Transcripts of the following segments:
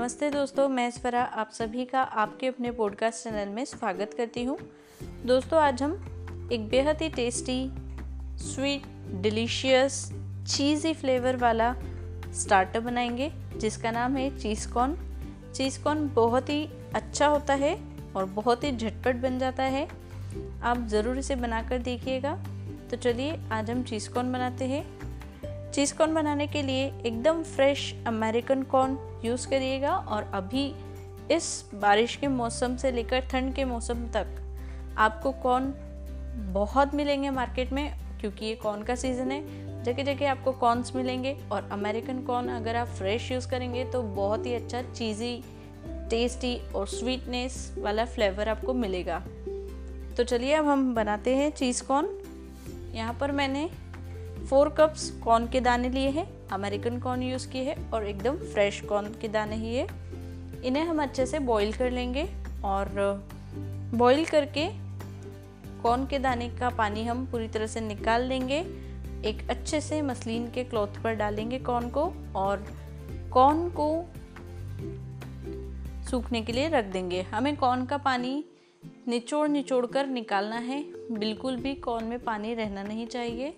नमस्ते दोस्तों, मैं स्वरा आप सभी का आपके अपने पॉडकास्ट चैनल में स्वागत करती हूँ। दोस्तों, आज हम एक बेहद ही tasty sweet delicious cheesy flavour वाला स्टार्टर बनाएँगे, जिसका नाम है चीज़ कॉर्न चीज़ कॉर्न बहुत ही अच्छा होता है और बहुत ही झटपट बन जाता है। आप ज़रूर इसे बनाकर देखिएगा। तो चलिए, आज हम चीज़ कॉर्न बनाते हैं। चीज़ कॉर्न बनाने के लिए एकदम फ्रेश अमेरिकन कॉर्न यूज़ करिएगा और अभी इस बारिश के मौसम से लेकर ठंड के मौसम तक आपको कॉर्न बहुत मिलेंगे मार्केट में, क्योंकि ये कॉर्न का सीज़न है। जगह जगह आपको कॉर्नस मिलेंगे और अमेरिकन कॉर्न अगर आप फ्रेश यूज़ करेंगे तो बहुत ही अच्छा चीज़ी, टेस्टी और स्वीटनेस वाला फ्लेवर आपको मिलेगा। तो चलिए अब हम बनाते हैं चीज़ कॉर्न यहाँ पर मैंने फोर कप्स कॉर्न के दाने लिए हैं, अमेरिकन कॉर्न यूज़ किए हैं और एकदम फ्रेश कॉर्न के दाने ही है। इन्हें हम अच्छे से बॉईल कर लेंगे और बॉईल करके कॉर्न के दाने का पानी हम पूरी तरह से निकाल लेंगे। एक अच्छे से मसलिन के क्लॉथ पर डालेंगे कॉर्न को और कॉर्न को सूखने के लिए रख देंगे। हमें कॉर्न का पानी निचोड़ निचोड़ कर निकालना है। बिल्कुल भी कॉर्न में पानी रहना नहीं चाहिए।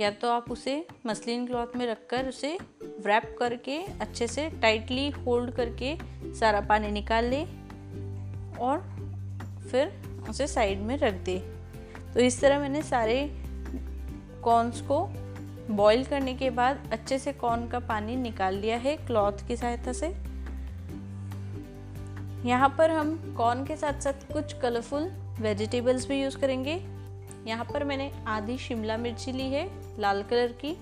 या तो आप उसे मसलिन क्लॉथ में रखकर उसे व्रैप करके अच्छे से टाइटली होल्ड करके सारा पानी निकाल ले और फिर उसे साइड में रख दे। तो इस तरह मैंने सारे कॉर्नस को बॉईल करने के बाद अच्छे से कॉर्न का पानी निकाल लिया है क्लॉथ की सहायता से। यहाँ पर हम कॉर्न के साथ साथ कुछ कलरफुल वेजिटेबल्स भी यूज़ करेंगे। यहाँ पर मैंने आधी शिमला मिर्ची ली है, लाल कलर की,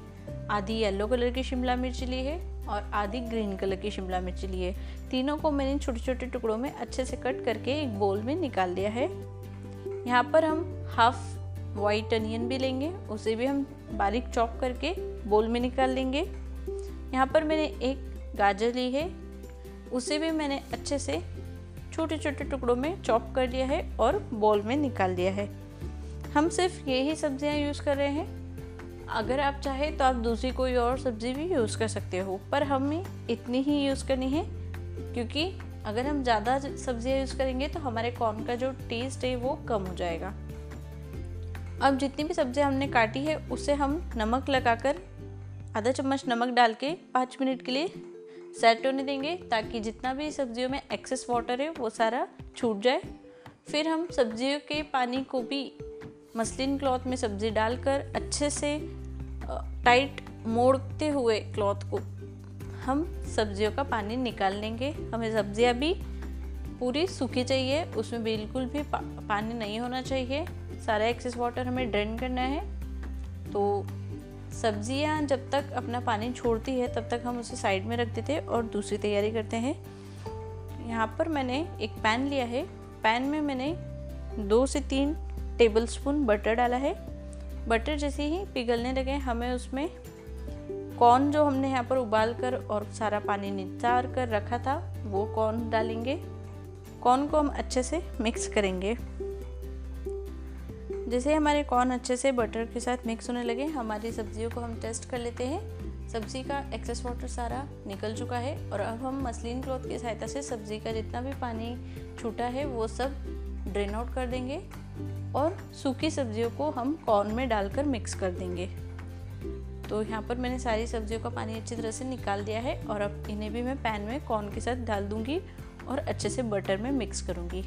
आधी येलो कलर की शिमला मिर्ची ली है और आधी ग्रीन कलर की शिमला मिर्ची ली है। तीनों को मैंने छोटे छोटे टुकड़ों में अच्छे से कट करके एक बोल में निकाल दिया है। यहाँ पर हम हाफ़ वाइट अनियन भी लेंगे, उसे भी हम बारीक चॉप करके बोल में निकाल लेंगे। यहाँ पर मैंने एक गाजर ली है, उसे भी मैंने अच्छे से छोटे छोटे टुकड़ों में चॉप कर लिया है और बोल में निकाल दिया है। हम सिर्फ़ यही सब्ज़ियाँ यूज़ कर रहे हैं। अगर आप चाहें तो आप दूसरी कोई और सब्ज़ी भी यूज़ कर सकते हो, पर हमें इतनी ही यूज़ करनी है, क्योंकि अगर हम ज़्यादा सब्ज़ियाँ यूज़ करेंगे तो हमारे कॉर्न का जो टेस्ट है वो कम हो जाएगा। अब जितनी भी सब्ज़ियाँ हमने काटी है, उसे हम नमक लगाकर, आधा चम्मच नमक डाल के पाँच मिनट के लिए सेट होने देंगे, ताकि जितना भी सब्जियों में एक्सेस वाटर है, वो सारा छूट जाए। फिर हम सब्जियों के पानी को भी मसलिन क्लॉथ में सब्ज़ी डालकर अच्छे से टाइट मोड़ते हुए क्लॉथ को हम सब्जियों का पानी निकाल लेंगे। हमें सब्ज़ियाँ भी पूरी सूखी चाहिए उसमें बिल्कुल भी पा, पानी नहीं होना चाहिए। सारा एक्सेस वाटर हमें ड्रेन करना है। तो सब्ज़ियाँ जब तक अपना पानी छोड़ती है तब तक हम उसे साइड में रख देते हैं और दूसरी तैयारी करते हैं। यहाँ पर मैंने एक पैन लिया है। पैन में मैंने दो से तीन टेबल स्पून बटर डाला है। बटर जैसे ही पिघलने लगे, हमें उसमें कॉर्न जो हमने यहाँ पर उबाल कर और सारा पानी निचार कर रखा था, वो कॉर्न डालेंगे। कॉर्न को हम अच्छे से मिक्स करेंगे। जैसे हमारे कॉर्न अच्छे से बटर के साथ मिक्स होने लगे, हमारी सब्जियों को हम टेस्ट कर लेते हैं। सब्ज़ी का एक्सेस वाटर सारा निकल चुका है और अब हम मसलिन क्लॉथ की सहायता से सब्ज़ी का जितना भी पानी छूटा है, वो सब ड्रेन आउट कर देंगे। और सूखी सब्जियों को हम कॉर्न में डालकर मिक्स कर देंगे। तो यहाँ पर मैंने सारी सब्जियों का पानी अच्छी तरह से निकाल दिया है और अब इन्हें भी मैं पैन में कॉर्न के साथ डाल दूँगी और अच्छे से बटर में मिक्स करूँगी।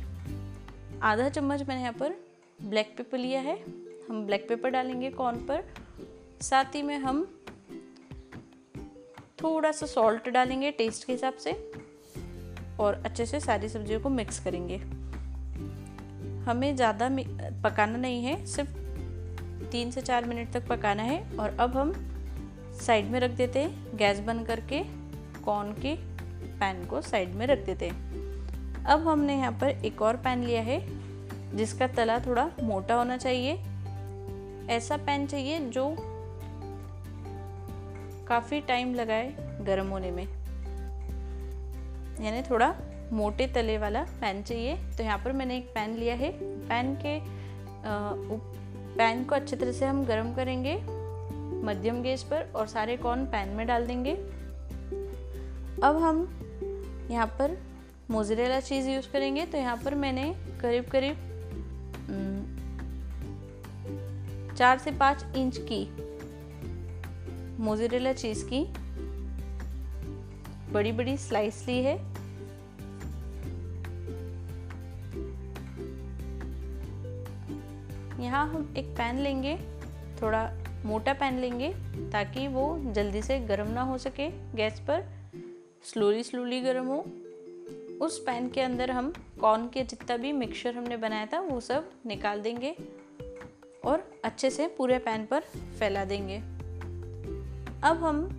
आधा चम्मच मैंने यहाँ पर ब्लैक पेपर लिया है। हम ब्लैक पेपर डालेंगे कॉर्न पर। साथ ही में हम थोड़ा सा सॉल्ट डालेंगे टेस्ट के हिसाब से और अच्छे से सारी सब्जियों को मिक्स करेंगे। हमें ज़्यादा पकाना नहीं है, सिर्फ़ तीन से चार मिनट तक पकाना है और अब हम साइड में रख देते हैं गैस बंद करके, कॉर्न के पैन को साइड में रख देते हैं। अब हमने यहाँ पर एक और पैन लिया है, जिसका तला थोड़ा मोटा होना चाहिए। ऐसा पैन चाहिए जो काफ़ी टाइम लगाए गर्म होने में। यानी थोड़ा मोटे तले वाला पैन चाहिए। तो यहाँ पर मैंने एक पैन लिया है। पैन के पैन को अच्छे तरह से हम गर्म करेंगे मध्यम गैस पर और सारे कॉर्न पैन में डाल देंगे। अब हम यहाँ पर मोजरेला चीज़ यूज़ करेंगे। तो यहाँ पर मैंने करीब करीब चार से पाँच इंच की मोजरेला चीज़ की बड़ी बड़ी स्लाइस ली है। यहाँ हम एक पैन लेंगे, थोड़ा मोटा पैन लेंगे, ताकि वो जल्दी से गर्म ना हो सके। गैस पर स्लोली स्लोली गर्म हो। उस पैन के अंदर हम कॉर्न के जितना भी मिक्सचर हमने बनाया था, वो सब निकाल देंगे और अच्छे से पूरे पैन पर फैला देंगे। अब हम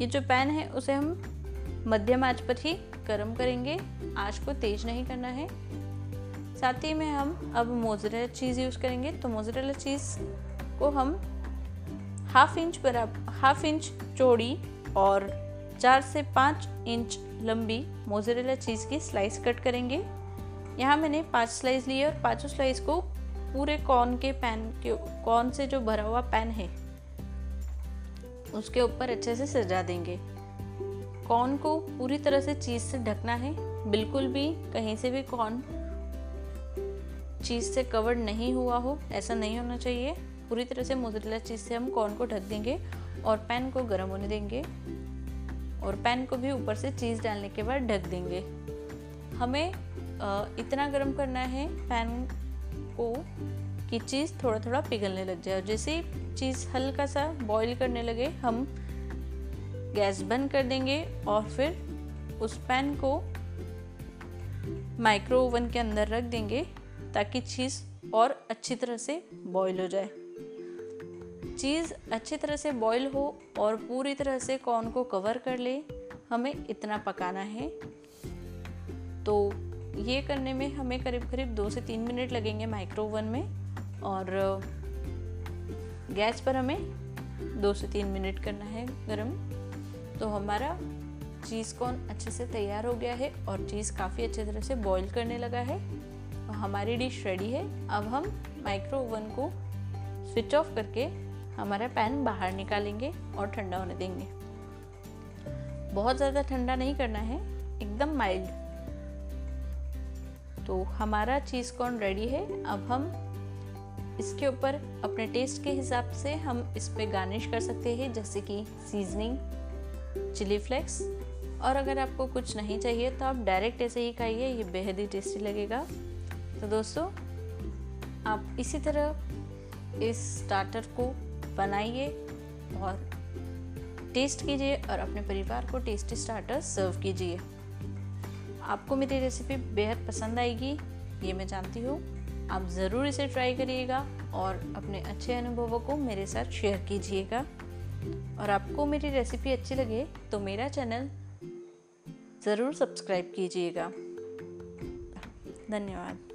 ये जो पैन है, उसे हम मध्यम आँच पर ही गर्म करेंगे। आँच को तेज नहीं करना है। साथ ही में हम अब मोजरेला चीज़ यूज़ करेंगे। तो मोजरेला चीज़ को हम हाफ़ इंच बराबर हाफ़ इंच चौड़ी और चार से पाँच इंच लंबी मोजरेला चीज़ की स्लाइस कट करेंगे। यहाँ मैंने पाँच स्लाइस लिए और पाँचों स्लाइस को पूरे कॉर्न के पैन के कॉर्न से जो भरा हुआ पैन है, उसके ऊपर अच्छे से सजा देंगे। कॉर्न को पूरी तरह से चीज़ से ढकना है। बिल्कुल भी कहीं से भी कॉर्न चीज़ से कवर्ड नहीं हुआ हो, ऐसा नहीं होना चाहिए। पूरी तरह से मोजरेला चीज़ से हम कॉर्न को ढक देंगे और पैन को गर्म होने देंगे और पैन को भी ऊपर से चीज़ डालने के बाद ढक देंगे। हमें इतना गर्म करना है पैन को कि चीज़ थोड़ा थोड़ा पिघलने लग जाए। और जैसे चीज़ हल्का सा बॉईल करने लगे, हम गैस बंद कर देंगे और फिर उस पैन को माइक्रो ओवन के अंदर रख देंगे। ताकि चीज़ और अच्छी तरह से बॉईल हो जाए। चीज़ अच्छी तरह से बॉईल हो और पूरी तरह से कॉर्न को कवर कर ले, हमें इतना पकाना है। तो ये करने में हमें करीब करीब दो से तीन मिनट लगेंगे माइक्रो ओवन में और गैस पर हमें दो से तीन मिनट करना है गरम। तो हमारा चीज़ कॉर्न अच्छे से तैयार हो गया है और चीज़ काफ़ी अच्छी तरह से बॉईल करने लगा है। हमारी डिश रेडी है। अब हम माइक्रो ओवन को स्विच ऑफ़ करके हमारा पैन बाहर निकालेंगे और ठंडा होने देंगे। बहुत ज़्यादा ठंडा नहीं करना है, एकदम माइल्ड तो हमारा चीज़ कॉर्न रेडी है। अब हम इसके ऊपर अपने टेस्ट के हिसाब से हम इस पर गार्निश कर सकते हैं, जैसे कि सीजनिंग चिली फ्लेक्स और अगर आपको कुछ नहीं चाहिए तो आप डायरेक्ट ऐसे ही खाइए, ये बेहद ही टेस्टी लगेगा। तो दोस्तों, आप इसी तरह इस स्टार्टर को बनाइए और टेस्ट कीजिए और अपने परिवार को टेस्टी स्टार्टर सर्व कीजिए। आपको मेरी रेसिपी बेहद पसंद आएगी, ये मैं जानती हूँ। आप ज़रूर इसे ट्राई करिएगा और अपने अच्छे अनुभवों को मेरे साथ शेयर कीजिएगा। और आपको मेरी रेसिपी अच्छी लगे तो मेरा चैनल ज़रूर सब्सक्राइब कीजिएगा। धन्यवाद।